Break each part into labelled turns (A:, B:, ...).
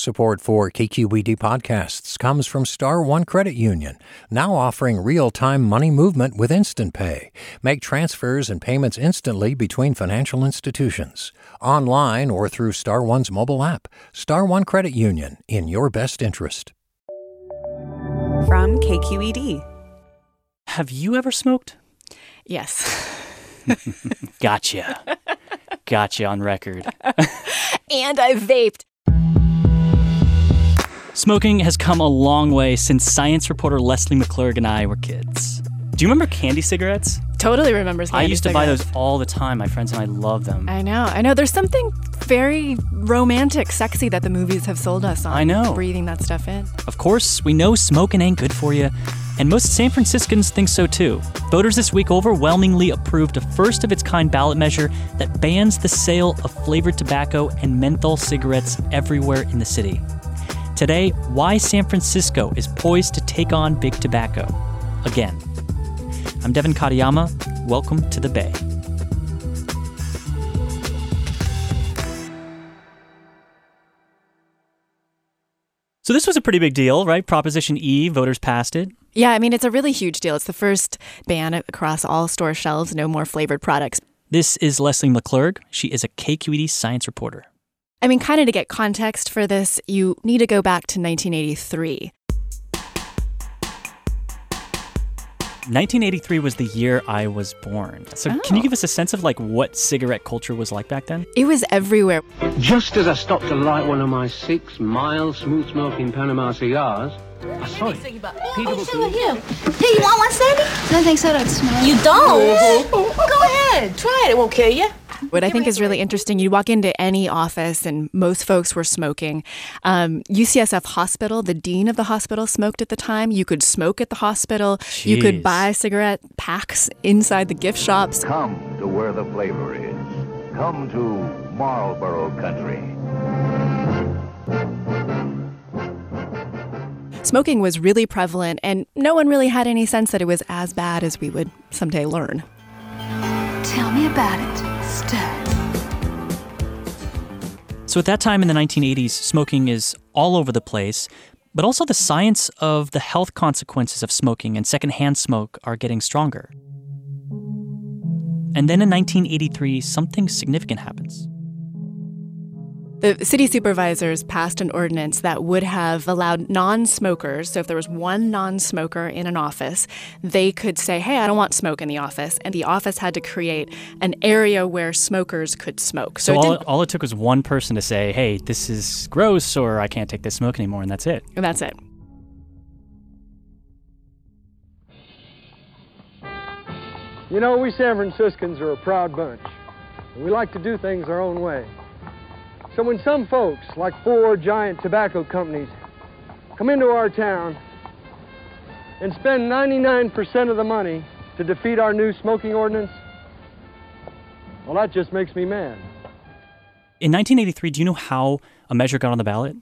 A: Support for KQED podcasts comes from Star One Credit Union, now offering real-time money movement with Instant Pay. Make transfers and payments instantly between financial institutions, online or through Star One's mobile app. Star One Credit Union, in your best interest.
B: From KQED.
C: Have you ever smoked?
B: Yes.
C: Gotcha. gotcha on record.
B: and I vaped.
C: Smoking has come a long way since science reporter Lesley McClurg and I were kids. Do you remember candy cigarettes?
B: Totally remembers.
C: I used to buy those all the time. My friends and I love them.
B: I know. I know. There's something very romantic, sexy that the movies have sold us on.
C: I know.
B: Breathing that stuff in.
C: Of course, we know smoking ain't good for you, and most San Franciscans think so too. Voters this week overwhelmingly approved a first of its kind ballot measure that bans the sale of flavored tobacco and menthol cigarettes everywhere in the city. Today, why San Francisco is poised to take on big tobacco again. I'm Devin Katayama. Welcome to the Bay. So this was a pretty big deal, right? Proposition E, voters passed it.
B: Yeah, I mean, it's a really huge deal. It's the first ban across all store shelves, no more flavored products.
C: This is Lesley McClurg. She is a KQED science reporter.
B: I mean, kind of to get context for this, you need to go back to 1983.
C: 1983 was the year I was born. So can you
B: Oh.
C: give us a sense of like what cigarette culture was like back then?
B: It was everywhere.
D: Just as I stopped to light one of my six mild, smooth smoking Panama cigars, I saw it. Peter
E: Oh, sure, here. Here, you want one, Sandy? I think so, don't smoke. You don't? Go ahead. Try it. It won't kill you.
B: What I think is really interesting, you walk into any office and most folks were smoking. Um, UCSF Hospital, the dean of the hospital smoked at the time. You could smoke at the hospital. You could buy cigarette packs inside the gift shops.
F: Come to where the flavor is. Come to Marlboro Country.
B: Smoking was really prevalent, and no one really had any sense that it was as bad as we would someday learn.
E: Tell me about it.
C: So at that time in the 1980s, smoking is all over the place, but also the science of the health consequences of smoking and secondhand smoke are getting stronger. And then in 1983, something significant happens.
B: The city supervisors passed an ordinance that would have allowed non smokers, so if there was one non smoker in an office, they could say, Hey, I don't want smoke in the office. And the office had to create an area where smokers could smoke.
C: So
B: it
C: all, all it took was one person to say, hey, this is gross, or I can't take this smoke anymore, and that's it.
B: and that's it.
G: You know, we San Franciscans are a proud bunch. We like to do things our own way. So when some folks, like four giant tobacco companies, come into our town and spend 99% of the money to defeat our new smoking ordinance, well, that just makes me mad.
C: In 1983, do you know how a measure got on the ballot?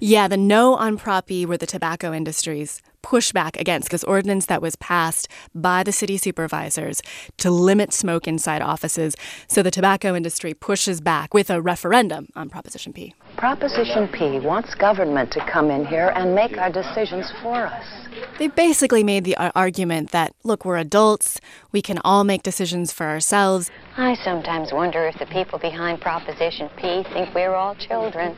B: Yeah, the no on Prop E were the tobacco industry's pushback against this ordinance that was passed by the city supervisors to limit smoke inside offices. So the tobacco industry pushes back with a referendum on Proposition P.
H: Proposition P wants government to come in here and make our decisions for us.
B: They basically made the argument that, look, we're adults, we can all make decisions for ourselves.
H: I sometimes wonder if the people behind Proposition P think we're all children.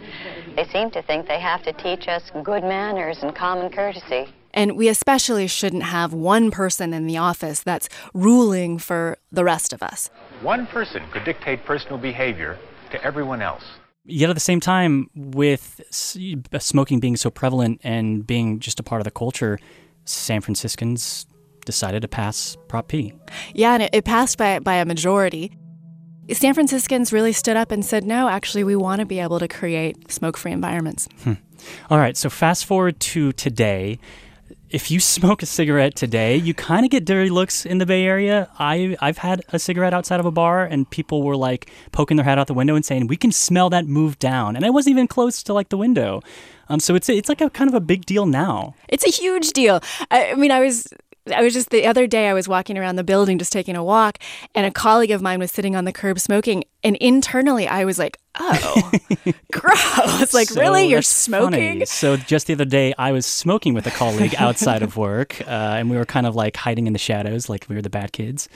H: They seem to think they have to teach us good manners and common courtesy.
B: And we especially shouldn't have one person in the office that's ruling for the rest of us.
I: One person could dictate personal behavior to everyone else.
C: Yet at the same time, with smoking being so prevalent and being just a part of the culture, San Franciscans decided to pass Prop P.
B: Yeah, and it, it passed by, by a majority. San Franciscans really stood up and said, no, actually, we want to be able to create smoke free environments.
C: All right, so fast forward to today. if you smoke a cigarette today, you kind of get dirty looks in the Bay Area. I I've had a cigarette outside of a bar, and people were like poking their head out the window and saying, "We can smell that move down," and I wasn't even close to like the window. Um, so it's it's like a kind of a big deal now.
B: It's a huge deal. I, I mean, I was I was just the other day I was walking around the building just taking a walk and a colleague of mine was sitting on the curb smoking and internally I was like, "Oh, gross. Like
C: So
B: really you're smoking?"
C: funny. So just the other day, I was smoking with a colleague outside of work, uh, and we were kind of like hiding in the shadows, like we were the bad kids.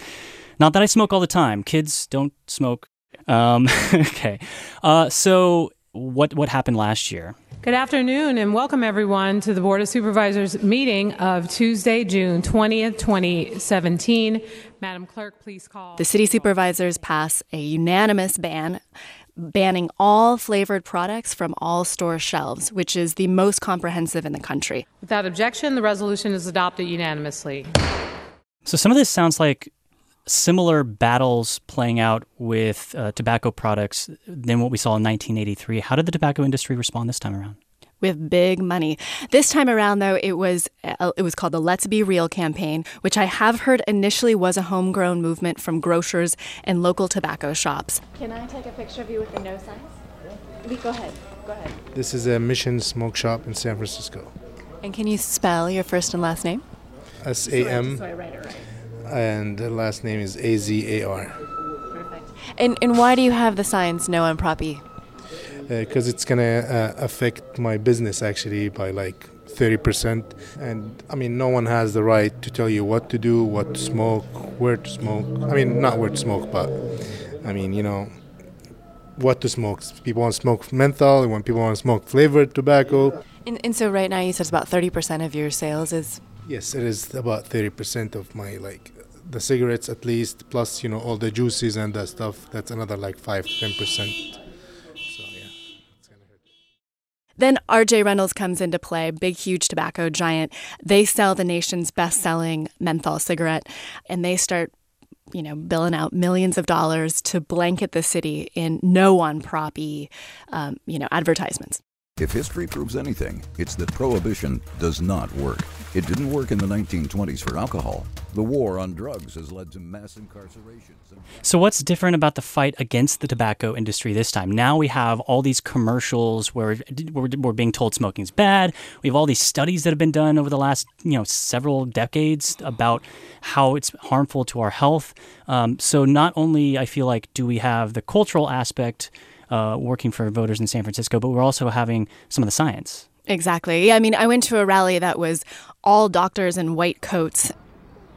C: Not that I smoke all the time. Kids don't smoke. Um, okay. Uh, so what what happened last year?
J: Good afternoon and welcome everyone to the Board of Supervisors meeting of Tuesday, June 20th, 2017. Madam Clerk, please call.
B: The city supervisors pass a unanimous ban banning all flavored products from all store shelves, which is the most comprehensive in the country.
J: Without objection, the resolution is adopted unanimously.
C: So some of this sounds like similar battles playing out with uh, tobacco products than what we saw in 1983. How did the tobacco industry respond this time around?
B: with big money. This time around though it was uh, it was called the Let's Be Real campaign, which I have heard initially was a homegrown movement from grocers and local tobacco shops.
K: Can I take a picture of you with the no signs? We go ahead. Go ahead.
L: This is a Mission Smoke Shop in San Francisco.
B: And can you spell your first and last name?
L: S A M
K: So I write it right.
L: And the last name is A Z A R.
K: Perfect.
B: And and why do you have the signs no on Prop E?
L: Because it's gonna uh, affect my business actually by like 30%. And I mean, no one has the right to tell you what to do, what to smoke, where to smoke. I mean, not where to smoke, but I mean, you know, what to smoke. People want to smoke menthol, when people want to smoke flavored tobacco.
B: And, and so right now you said it's about 30% of your sales is
L: Yes, it is about 30% of my like the cigarettes at least, plus you know all the juices and that stuff. That's another like five to 10%. So yeah.
B: Then RJ Reynolds comes into play, big, huge tobacco giant. They sell the nation's best selling menthol cigarette, and they start, you know, billing out millions of dollars to blanket the city in no one Prop E, um, you know, advertisements.
M: If history proves anything, it's that prohibition does not work. It didn't work in the 1920s for alcohol. The war on drugs has led to mass incarcerations.
C: So, what's different about the fight against the tobacco industry this time? Now we have all these commercials where we're, we're being told smoking is bad. We have all these studies that have been done over the last, you know, several decades about how it's harmful to our health. Um, so, not only I feel like do we have the cultural aspect uh, working for voters in San Francisco, but we're also having some of the science.
B: Exactly. Yeah, I mean, I went to a rally that was all doctors in white coats.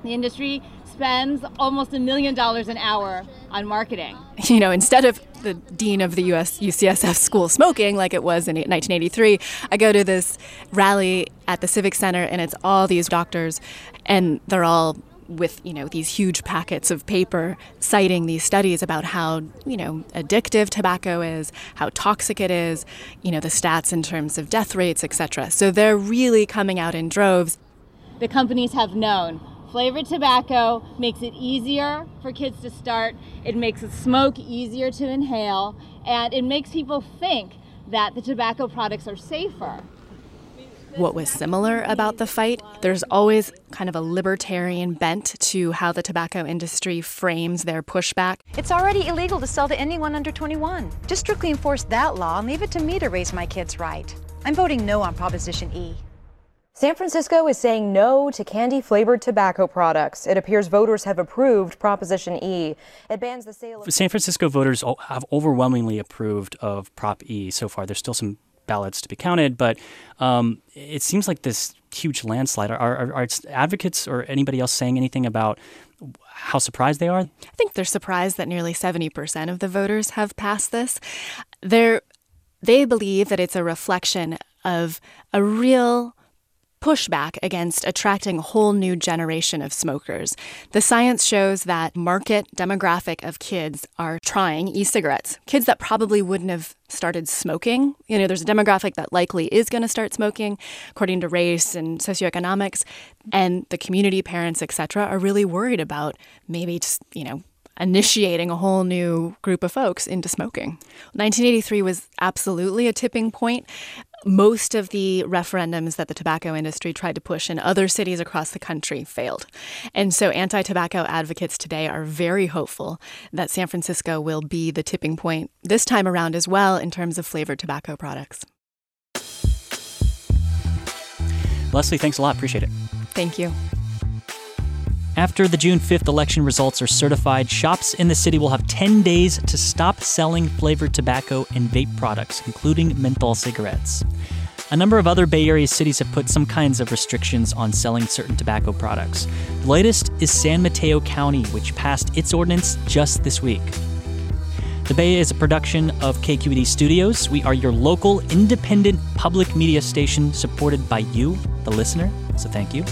K: The industry spends almost a million dollars an hour on marketing.
B: You know, instead of the dean of the US UCSF school smoking like it was in 1983, I go to this rally at the Civic Center and it's all these doctors and they're all with you know these huge packets of paper citing these studies about how you know addictive tobacco is how toxic it is you know the stats in terms of death rates etc so they're really coming out in droves.
K: The companies have known flavored tobacco makes it easier for kids to start, it makes smoke easier to inhale, and it makes people think that the tobacco products are safer.
B: What was similar about the fight. There's always kind of a libertarian bent to how the tobacco industry frames their pushback.
N: It's already illegal to sell to anyone under 21. Just strictly enforce that law and leave it to me to raise my kids right. I'm voting no on Proposition E.
O: San Francisco is saying no to candy flavored tobacco products. It appears voters have approved Proposition E. It bans the sale of.
C: San Francisco voters have overwhelmingly approved of Prop E so far. There's still some ballots to be counted, but um, it seems like this huge landslide. Are, are, are advocates or anybody else saying anything about how surprised they are?
B: I think they're surprised that nearly 70% of the voters have passed this. They're, they believe that it's a reflection of a real pushback against attracting a whole new generation of smokers. The science shows that market demographic of kids are trying e-cigarettes. Kids that probably wouldn't have started smoking. You know, there's a demographic that likely is going to start smoking according to race and socioeconomics and the community parents, etc., are really worried about maybe just, you know, initiating a whole new group of folks into smoking. 1983 was absolutely a tipping point. Most of the referendums that the tobacco industry tried to push in other cities across the country failed. And so anti tobacco advocates today are very hopeful that San Francisco will be the tipping point this time around as well in terms of flavored tobacco products.
C: Lesley, thanks a lot. Appreciate it.
B: Thank you.
C: After the June 5th election results are certified, shops in the city will have 10 days to stop selling flavored tobacco and vape products, including menthol cigarettes. A number of other Bay Area cities have put some kinds of restrictions on selling certain tobacco products. The latest is San Mateo County, which passed its ordinance just this week. The Bay is a production of KQED Studios. We are your local, independent public media station supported by you, the listener, so thank you.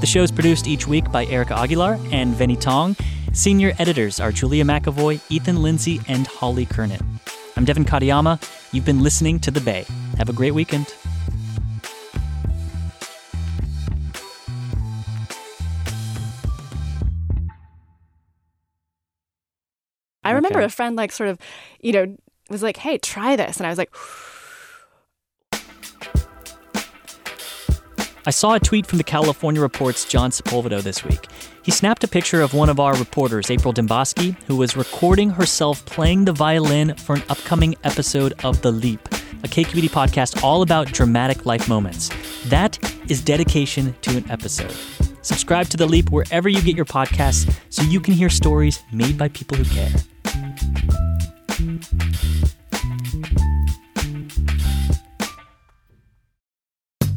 C: The show is produced each week by Erica Aguilar and Vinnee Tong. Senior editors are Julia McAvoy, Ethan Lindsey, and Holly Kernan. I'm Devin Katayama. You've been listening to The Bay. Have a great weekend.
B: I remember a friend, like, sort of, you know, was like, hey, try this. And I was like,
C: I saw a tweet from the California Report's John Sepulvado this week. He snapped a picture of one of our reporters, April Dembosky, who was recording herself playing the violin for an upcoming episode of The Leap, a KQED podcast all about dramatic life moments. That is dedication to an episode. Subscribe to The Leap wherever you get your podcasts so you can hear stories made by people who care.